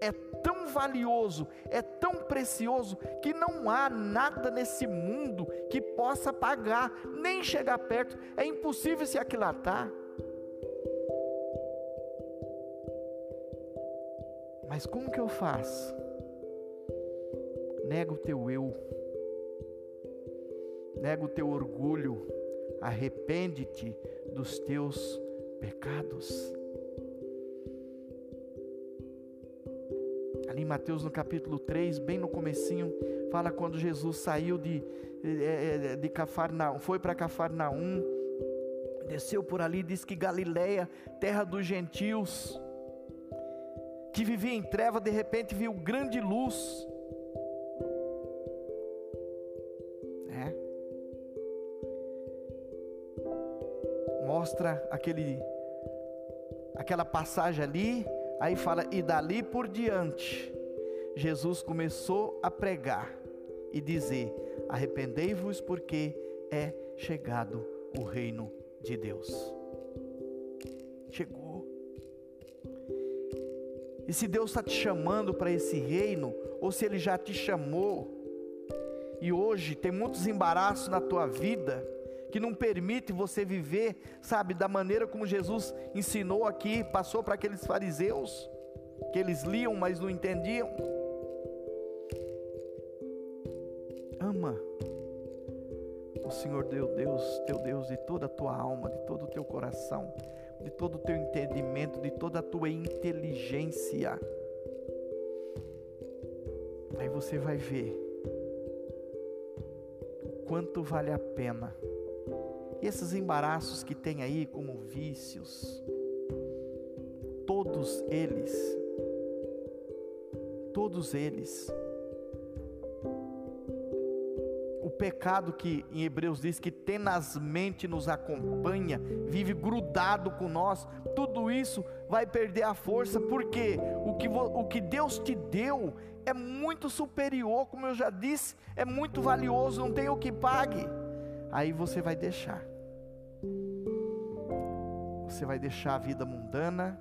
C: é tão valioso, é tão precioso, que não há nada nesse mundo que possa pagar, nem chegar perto, é impossível se aquilatar. Mas como que eu faço? Nega o teu eu, nega o teu orgulho, arrepende-te dos teus pecados. Ali em Mateus no capítulo 3, bem no comecinho, fala quando Jesus saiu de, de, de Cafarnaum, foi para Cafarnaum, desceu por ali, diz que Galiléia, terra dos gentios, que vivia em treva, de repente viu grande luz. É. Mostra aquele aquela passagem ali, aí fala e dali por diante Jesus começou a pregar e dizer: Arrependei-vos porque é chegado o reino de Deus. E se Deus está te chamando para esse reino, ou se Ele já te chamou, e hoje tem muitos embaraços na tua vida, que não permite você viver, sabe, da maneira como Jesus ensinou aqui, passou para aqueles fariseus, que eles liam, mas não entendiam. Ama o Senhor teu Deus, teu Deus de toda a tua alma, de todo o teu coração de todo o teu entendimento, de toda a tua inteligência. Aí você vai ver o quanto vale a pena E esses embaraços que tem aí, como vícios, todos eles, todos eles, pecado que em Hebreus diz que tenazmente nos acompanha, vive grudado com nós, tudo isso vai perder a força, porque o que, o que Deus te deu é muito superior, como eu já disse, é muito valioso, não tem o que pague. Aí você vai deixar. Você vai deixar a vida mundana,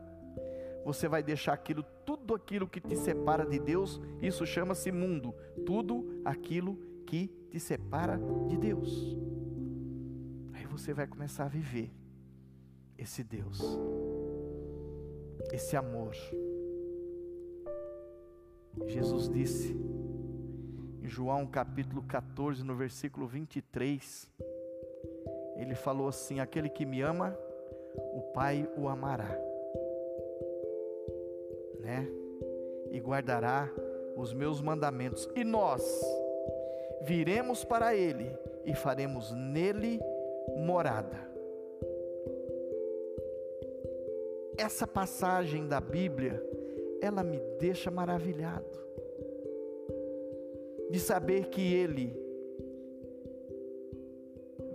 C: você vai deixar aquilo, tudo aquilo que te separa de Deus, isso chama-se mundo, tudo aquilo que te separa de Deus. Aí você vai começar a viver esse Deus, esse amor. Jesus disse em João capítulo 14, no versículo 23, ele falou assim: Aquele que me ama, o Pai o amará né? E guardará os meus mandamentos. E nós viremos para ele e faremos nele morada. Essa passagem da Bíblia, ela me deixa maravilhado. De saber que ele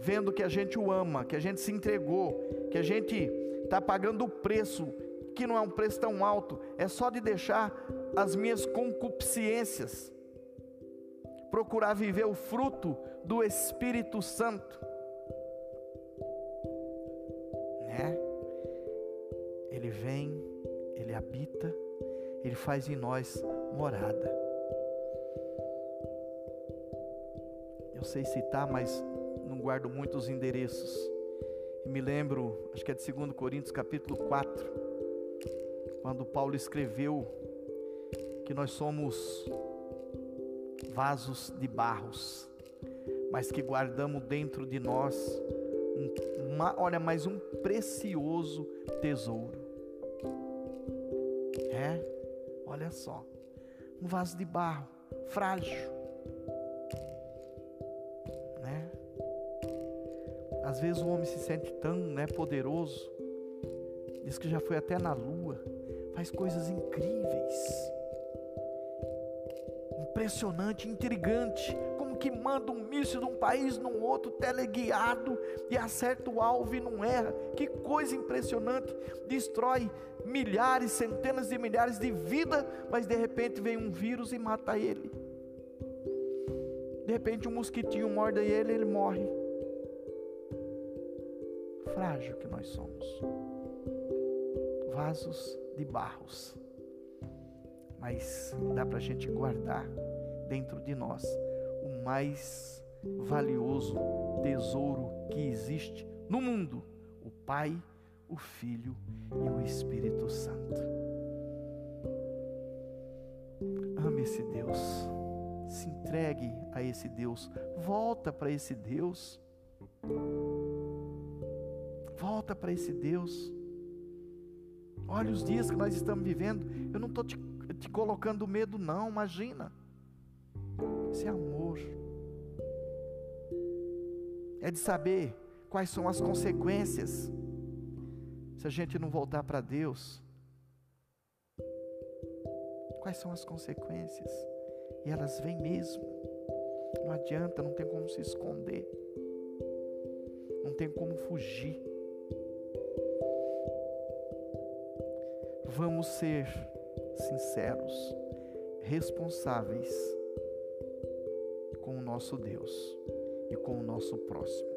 C: vendo que a gente o ama, que a gente se entregou, que a gente está pagando o preço que não é um preço tão alto, é só de deixar as minhas concupiscências, procurar viver o fruto do Espírito Santo, né? Ele vem, ele habita, ele faz em nós morada. Eu sei citar, mas não guardo muitos endereços. E me lembro, acho que é de 2 Coríntios capítulo 4 quando Paulo escreveu que nós somos vasos de barros, mas que guardamos dentro de nós um, uma, olha, mais um precioso tesouro. É, olha só, um vaso de barro, frágil, né? Às vezes o homem se sente tão, né, poderoso, diz que já foi até na lua faz coisas incríveis. Impressionante, intrigante, como que manda um míssil de um país no outro, teleguiado, e acerta o alvo e não erra. Que coisa impressionante! Destrói milhares, centenas de milhares de vidas, mas de repente vem um vírus e mata ele. De repente um mosquitinho morde ele e ele morre. Frágil que nós somos. Vasos de barros, mas dá para a gente guardar dentro de nós o mais valioso tesouro que existe no mundo: o Pai, o Filho e o Espírito Santo. Ame esse Deus, se entregue a esse Deus, volta para esse Deus. Volta para esse Deus. Olha os dias que nós estamos vivendo. Eu não estou te, te colocando medo, não, imagina. Isso é amor. É de saber quais são as consequências se a gente não voltar para Deus. Quais são as consequências? E elas vêm mesmo. Não adianta, não tem como se esconder. Não tem como fugir. vamos ser sinceros, responsáveis nosso Deus e com o nosso próximo,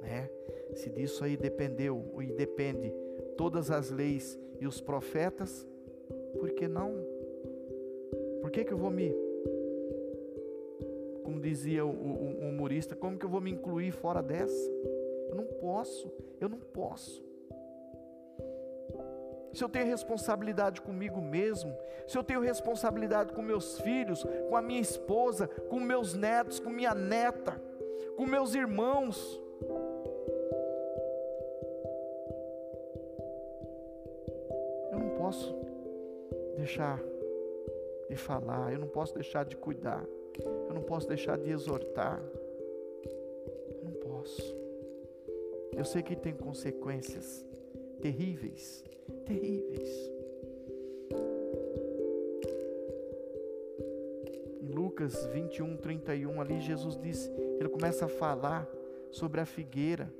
C: né? Se disso aí dependeu e depende todas as leis e os profetas, por que não? Por que que eu vou me como dizia o, o, o humorista, como que eu vou me incluir fora dessa? Eu não posso, eu não posso se eu tenho responsabilidade comigo mesmo, se eu tenho responsabilidade com meus filhos, com a minha esposa, com meus netos, com minha neta, com meus irmãos. Eu não posso deixar de falar, eu não posso deixar de cuidar, eu não posso deixar de exortar. Eu não posso. Eu sei que tem consequências terríveis, terríveis. Em Lucas 21, 31, ali Jesus diz, ele começa a falar sobre a figueira.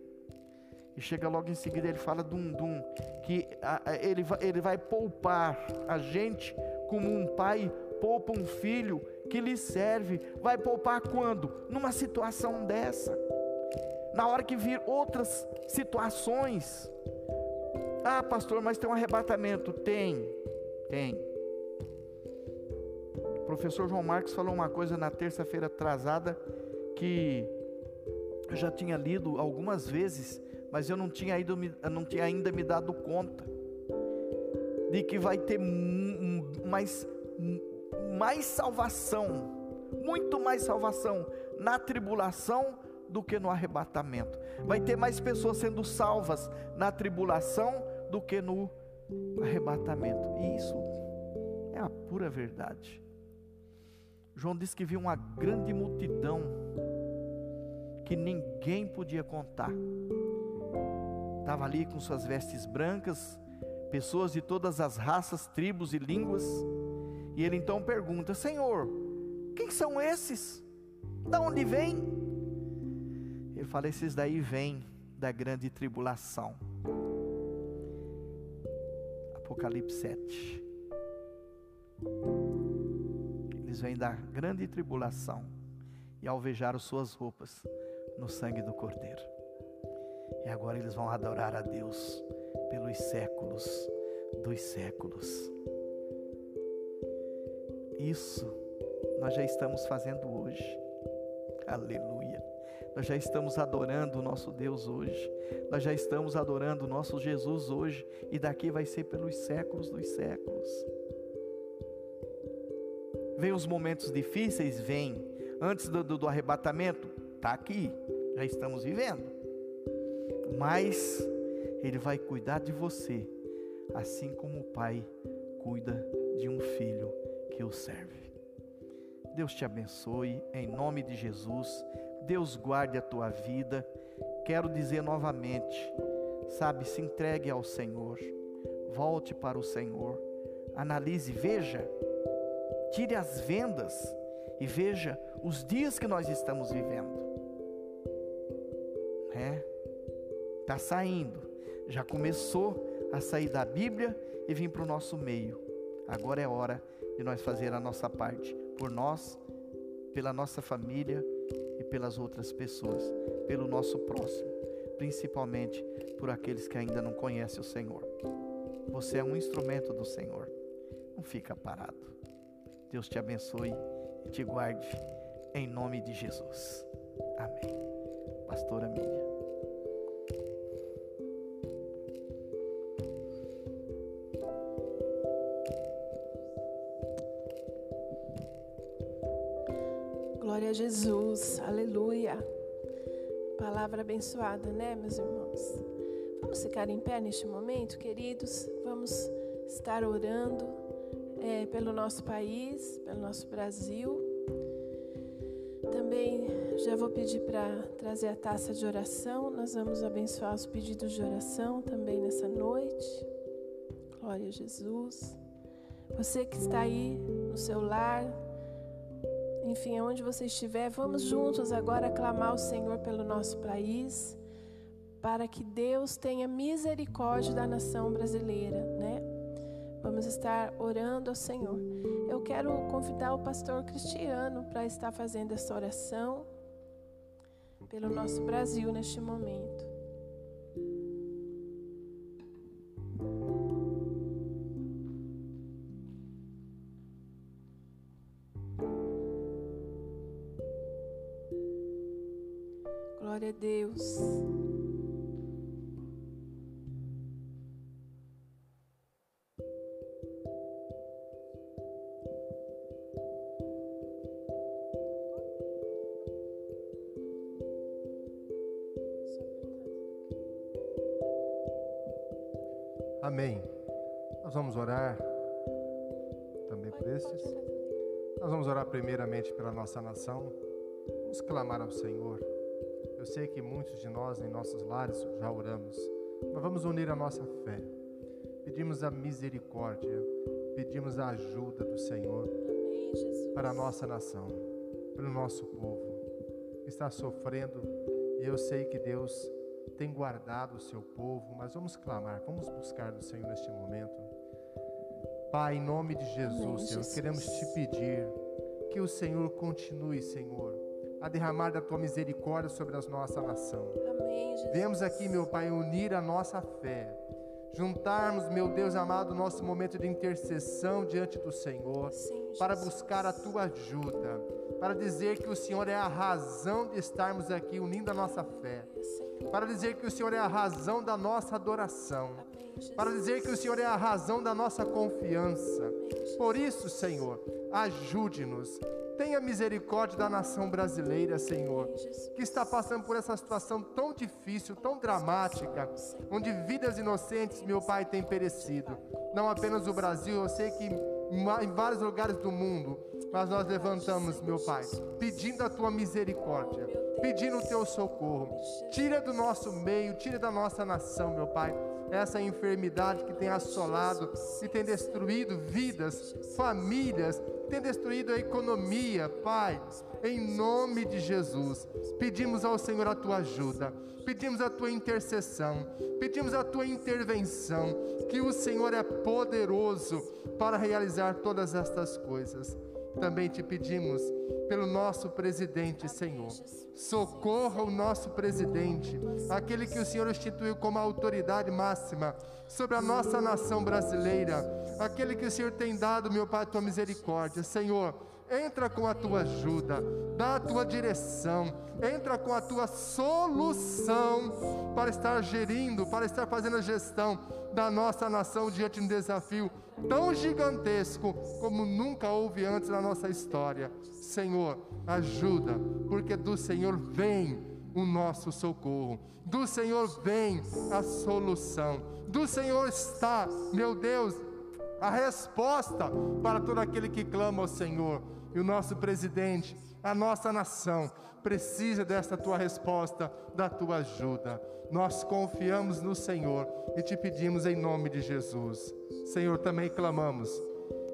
C: E chega logo em seguida, ele fala dum dum, que a, a, ele, ele vai poupar a gente como um pai poupa um filho que lhe serve. Vai poupar quando? Numa situação dessa. Na hora que vir outras situações. Ah, pastor, mas tem um arrebatamento. Tem, tem. O professor João Marcos falou uma coisa na terça-feira atrasada que eu já tinha lido algumas vezes, mas eu não tinha, ido, não tinha ainda me dado conta de que vai ter mais, mais salvação, muito mais salvação na tribulação do que no arrebatamento. Vai ter mais pessoas sendo salvas na tribulação do que no arrebatamento. E isso é a pura verdade. João disse que viu uma grande multidão que ninguém podia contar. Estava ali com suas vestes brancas, pessoas de todas as raças, tribos e línguas. E ele então pergunta: Senhor, quem são esses? Da onde vêm? Ele fala: Esses daí vêm da grande tribulação. Apocalipse 7. Eles vêm da grande tribulação e alvejaram suas roupas no sangue do Cordeiro. E agora eles vão adorar a Deus pelos séculos dos séculos. Isso nós já estamos fazendo hoje. Aleluia. Nós já estamos adorando o nosso Deus hoje. Nós já estamos adorando o nosso Jesus hoje. E daqui vai ser pelos séculos dos séculos. Vem os momentos difíceis? Vem. Antes do, do, do arrebatamento? Está aqui. Já estamos vivendo. Mas Ele vai cuidar de você, assim como o Pai cuida de um filho que o serve. Deus te abençoe, em nome de Jesus. Deus guarde a tua vida. Quero dizer novamente, sabe, se entregue ao Senhor. Volte para o Senhor. Analise, veja. Tire as vendas e veja os dias que nós estamos vivendo. É? Tá saindo. Já começou a sair da Bíblia e vir para o nosso meio. Agora é hora de nós fazer a nossa parte por nós, pela nossa família e pelas outras pessoas, pelo nosso próximo, principalmente por aqueles que ainda não conhecem o Senhor. Você é um instrumento do Senhor. Não fica parado. Deus te abençoe e te guarde em nome de Jesus. Amém. Pastora Miriam.
A: Jesus, aleluia. Palavra abençoada, né, meus irmãos? Vamos ficar em pé neste momento, queridos. Vamos estar orando é, pelo nosso país, pelo nosso Brasil. Também já vou pedir para trazer a taça de oração. Nós vamos abençoar os pedidos de oração também nessa noite. Glória a Jesus. Você que está aí no seu lar, enfim, onde você estiver, vamos juntos agora clamar ao Senhor pelo nosso país, para que Deus tenha misericórdia da nação brasileira, né? Vamos estar orando ao Senhor. Eu quero convidar o pastor Cristiano para estar fazendo essa oração pelo nosso Brasil neste momento. Deus.
D: Amém. Nós vamos orar também por esses. Nós vamos orar primeiramente pela nossa nação. Vamos clamar ao Senhor Eu sei que muitos de nós em nossos lares já oramos, mas vamos unir a nossa fé. Pedimos a misericórdia, pedimos a ajuda do Senhor para a nossa nação, para o nosso povo que está sofrendo. E eu sei que Deus tem guardado o seu povo, mas vamos clamar, vamos buscar do Senhor neste momento. Pai, em nome de Jesus, Amém, Senhor, Jesus. queremos te pedir que o Senhor continue, Senhor, a derramar da tua misericórdia sobre a nossa nação. Amém, Jesus. Vemos aqui, meu Pai, unir a nossa fé juntarmos, meu Deus amado, nosso momento de intercessão diante do Senhor, Sim, para buscar a tua ajuda, para dizer que o Senhor é a razão de estarmos aqui unindo a nossa fé, para dizer que o Senhor é a razão da nossa adoração, para dizer que o Senhor é a razão da nossa confiança. Por isso, Senhor, ajude-nos Tenha misericórdia da nação brasileira, Senhor, que está passando por essa situação tão difícil, tão dramática, onde vidas inocentes, meu Pai, têm perecido. Não apenas o Brasil, eu sei que em vários lugares do mundo, mas nós levantamos, meu Pai, pedindo a tua misericórdia, pedindo o teu socorro. Tira do nosso meio, tira da nossa nação, meu Pai, essa enfermidade que tem assolado e tem destruído vidas, famílias, tem destruído a economia, Pai, em nome de Jesus, pedimos ao Senhor a tua ajuda, pedimos a tua intercessão, pedimos a tua intervenção, que o Senhor é poderoso para realizar todas estas coisas. Também te pedimos pelo nosso presidente, Senhor. Socorra o nosso presidente, aquele que o Senhor instituiu como autoridade máxima sobre a nossa nação brasileira, aquele que o Senhor tem dado, meu Pai, a tua misericórdia. Senhor, entra com a tua ajuda, dá a tua direção, entra com a tua solução para estar gerindo, para estar fazendo a gestão da nossa nação diante de um desafio tão gigantesco como nunca houve antes na nossa história. Senhor, ajuda, porque do Senhor vem o nosso socorro, do Senhor vem a solução, do Senhor está, meu Deus, a resposta para todo aquele que clama ao Senhor. E o nosso presidente, a nossa nação, precisa desta tua resposta, da tua ajuda. Nós confiamos no Senhor e te pedimos em nome de Jesus. Senhor, também clamamos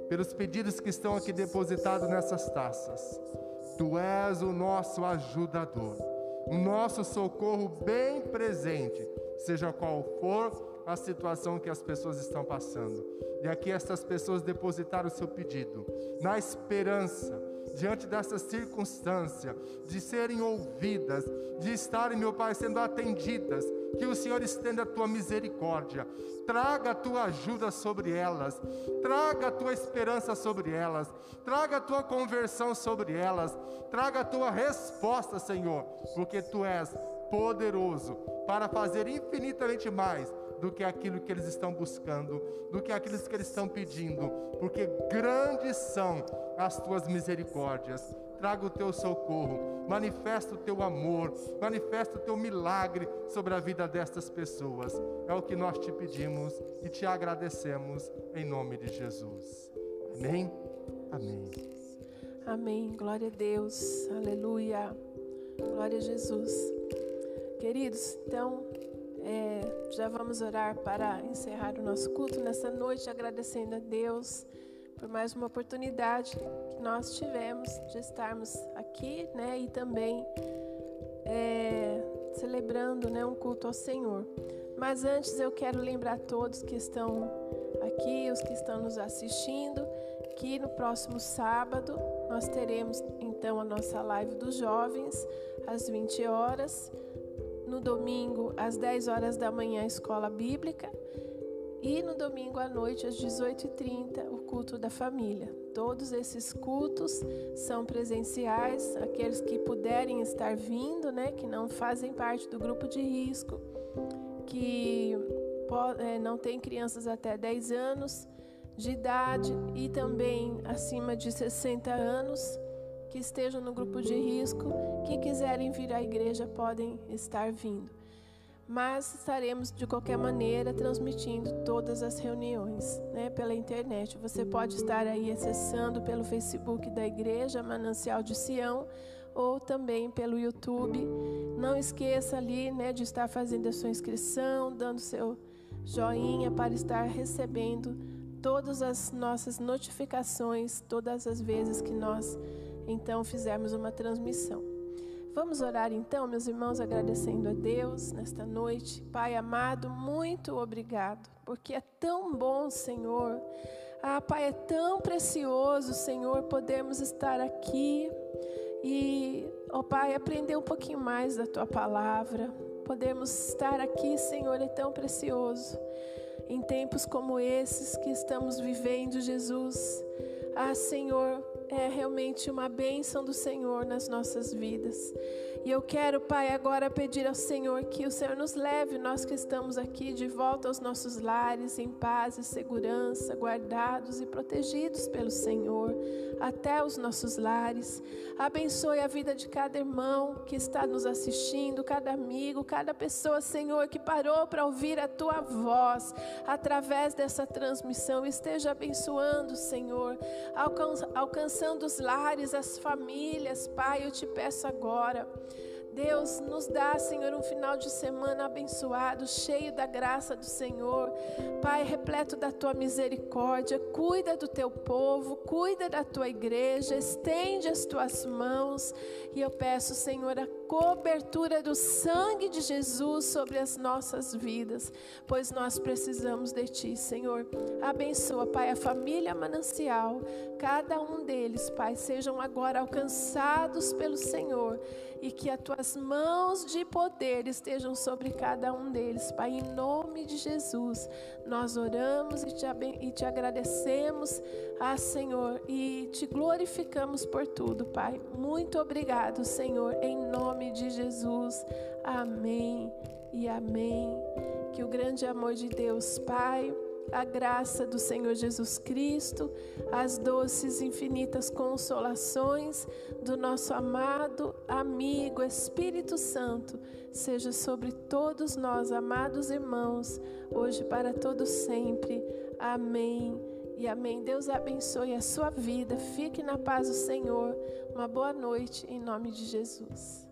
D: pelos pedidos que estão aqui depositados nessas taças. Tu és o nosso ajudador, o nosso socorro bem presente, seja qual for a situação que as pessoas estão passando. E aqui estas pessoas depositaram o seu pedido, na esperança diante dessa circunstância, de serem ouvidas, de estarem, meu Pai, sendo atendidas, que o Senhor estenda a tua misericórdia, traga a tua ajuda sobre elas, traga a tua esperança sobre elas, traga a tua conversão sobre elas, traga a tua resposta, Senhor, porque tu és poderoso para fazer infinitamente mais do que aquilo que eles estão buscando, do que aquilo que eles estão pedindo, porque grandes são as tuas misericórdias. Traga o teu socorro, manifesta o teu amor, manifesta o teu milagre sobre a vida destas pessoas. É o que nós te pedimos e te agradecemos em nome de Jesus. Amém? Amém.
A: Amém. Glória a Deus. Aleluia. Glória a Jesus. Queridos, então é, já vamos orar para encerrar o nosso culto nessa noite, agradecendo a Deus por mais uma oportunidade que nós tivemos de estarmos aqui, né, e também é, celebrando, né, um culto ao Senhor. Mas antes eu quero lembrar todos que estão aqui, os que estão nos assistindo, que no próximo sábado nós teremos então a nossa live dos jovens às 20 horas no domingo, às 10 horas da manhã, escola bíblica. E no domingo à noite, às 18h30, o culto da família. Todos esses cultos são presenciais, aqueles que puderem estar vindo, né, que não fazem parte do grupo de risco, que é, não tem crianças até 10 anos de idade e também acima de 60 anos, que estejam no grupo de risco, que quiserem vir à igreja podem estar vindo. Mas estaremos de qualquer maneira transmitindo todas as reuniões né, pela internet. Você pode estar aí acessando pelo Facebook da igreja Manancial de Sião ou também pelo YouTube. Não esqueça ali, né, de estar fazendo a sua inscrição, dando seu joinha para estar recebendo todas as nossas notificações todas as vezes que nós então fizermos uma transmissão. Vamos orar então, meus irmãos, agradecendo a Deus nesta noite. Pai amado, muito obrigado, porque é tão bom, Senhor. Ah, Pai, é tão precioso, Senhor, podermos estar aqui e, ó oh, Pai, aprender um pouquinho mais da Tua palavra. Podemos estar aqui, Senhor, é tão precioso. Em tempos como esses que estamos vivendo, Jesus. Ah, Senhor, é realmente uma bênção do Senhor nas nossas vidas. E eu quero, Pai, agora pedir ao Senhor que o Senhor nos leve, nós que estamos aqui, de volta aos nossos lares, em paz e segurança, guardados e protegidos pelo Senhor, até os nossos lares. Abençoe a vida de cada irmão que está nos assistindo, cada amigo, cada pessoa, Senhor, que parou para ouvir a tua voz através dessa transmissão. Esteja abençoando, Senhor, alcançando os lares, as famílias, Pai, eu te peço agora. Deus, nos dá, Senhor, um final de semana abençoado, cheio da graça do Senhor. Pai, repleto da tua misericórdia, cuida do teu povo, cuida da tua igreja, estende as tuas mãos. E eu peço, Senhor, a cobertura do sangue de Jesus sobre as nossas vidas, pois nós precisamos de ti, Senhor. Abençoa, Pai, a família manancial, cada um deles, Pai, sejam agora alcançados pelo Senhor e que as tuas mãos de poder estejam sobre cada um deles, Pai, em nome de Jesus. Nós oramos e te, e te agradecemos, ah, Senhor, e te glorificamos por tudo, Pai. Muito obrigado, Senhor, em nome de Jesus. Amém e amém. Que o grande amor de Deus, Pai a graça do Senhor Jesus Cristo, as doces infinitas consolações do nosso amado amigo Espírito Santo, seja sobre todos nós, amados irmãos, hoje para todos sempre. Amém. E amém. Deus abençoe a sua vida. Fique na paz do Senhor. Uma boa noite em nome de Jesus.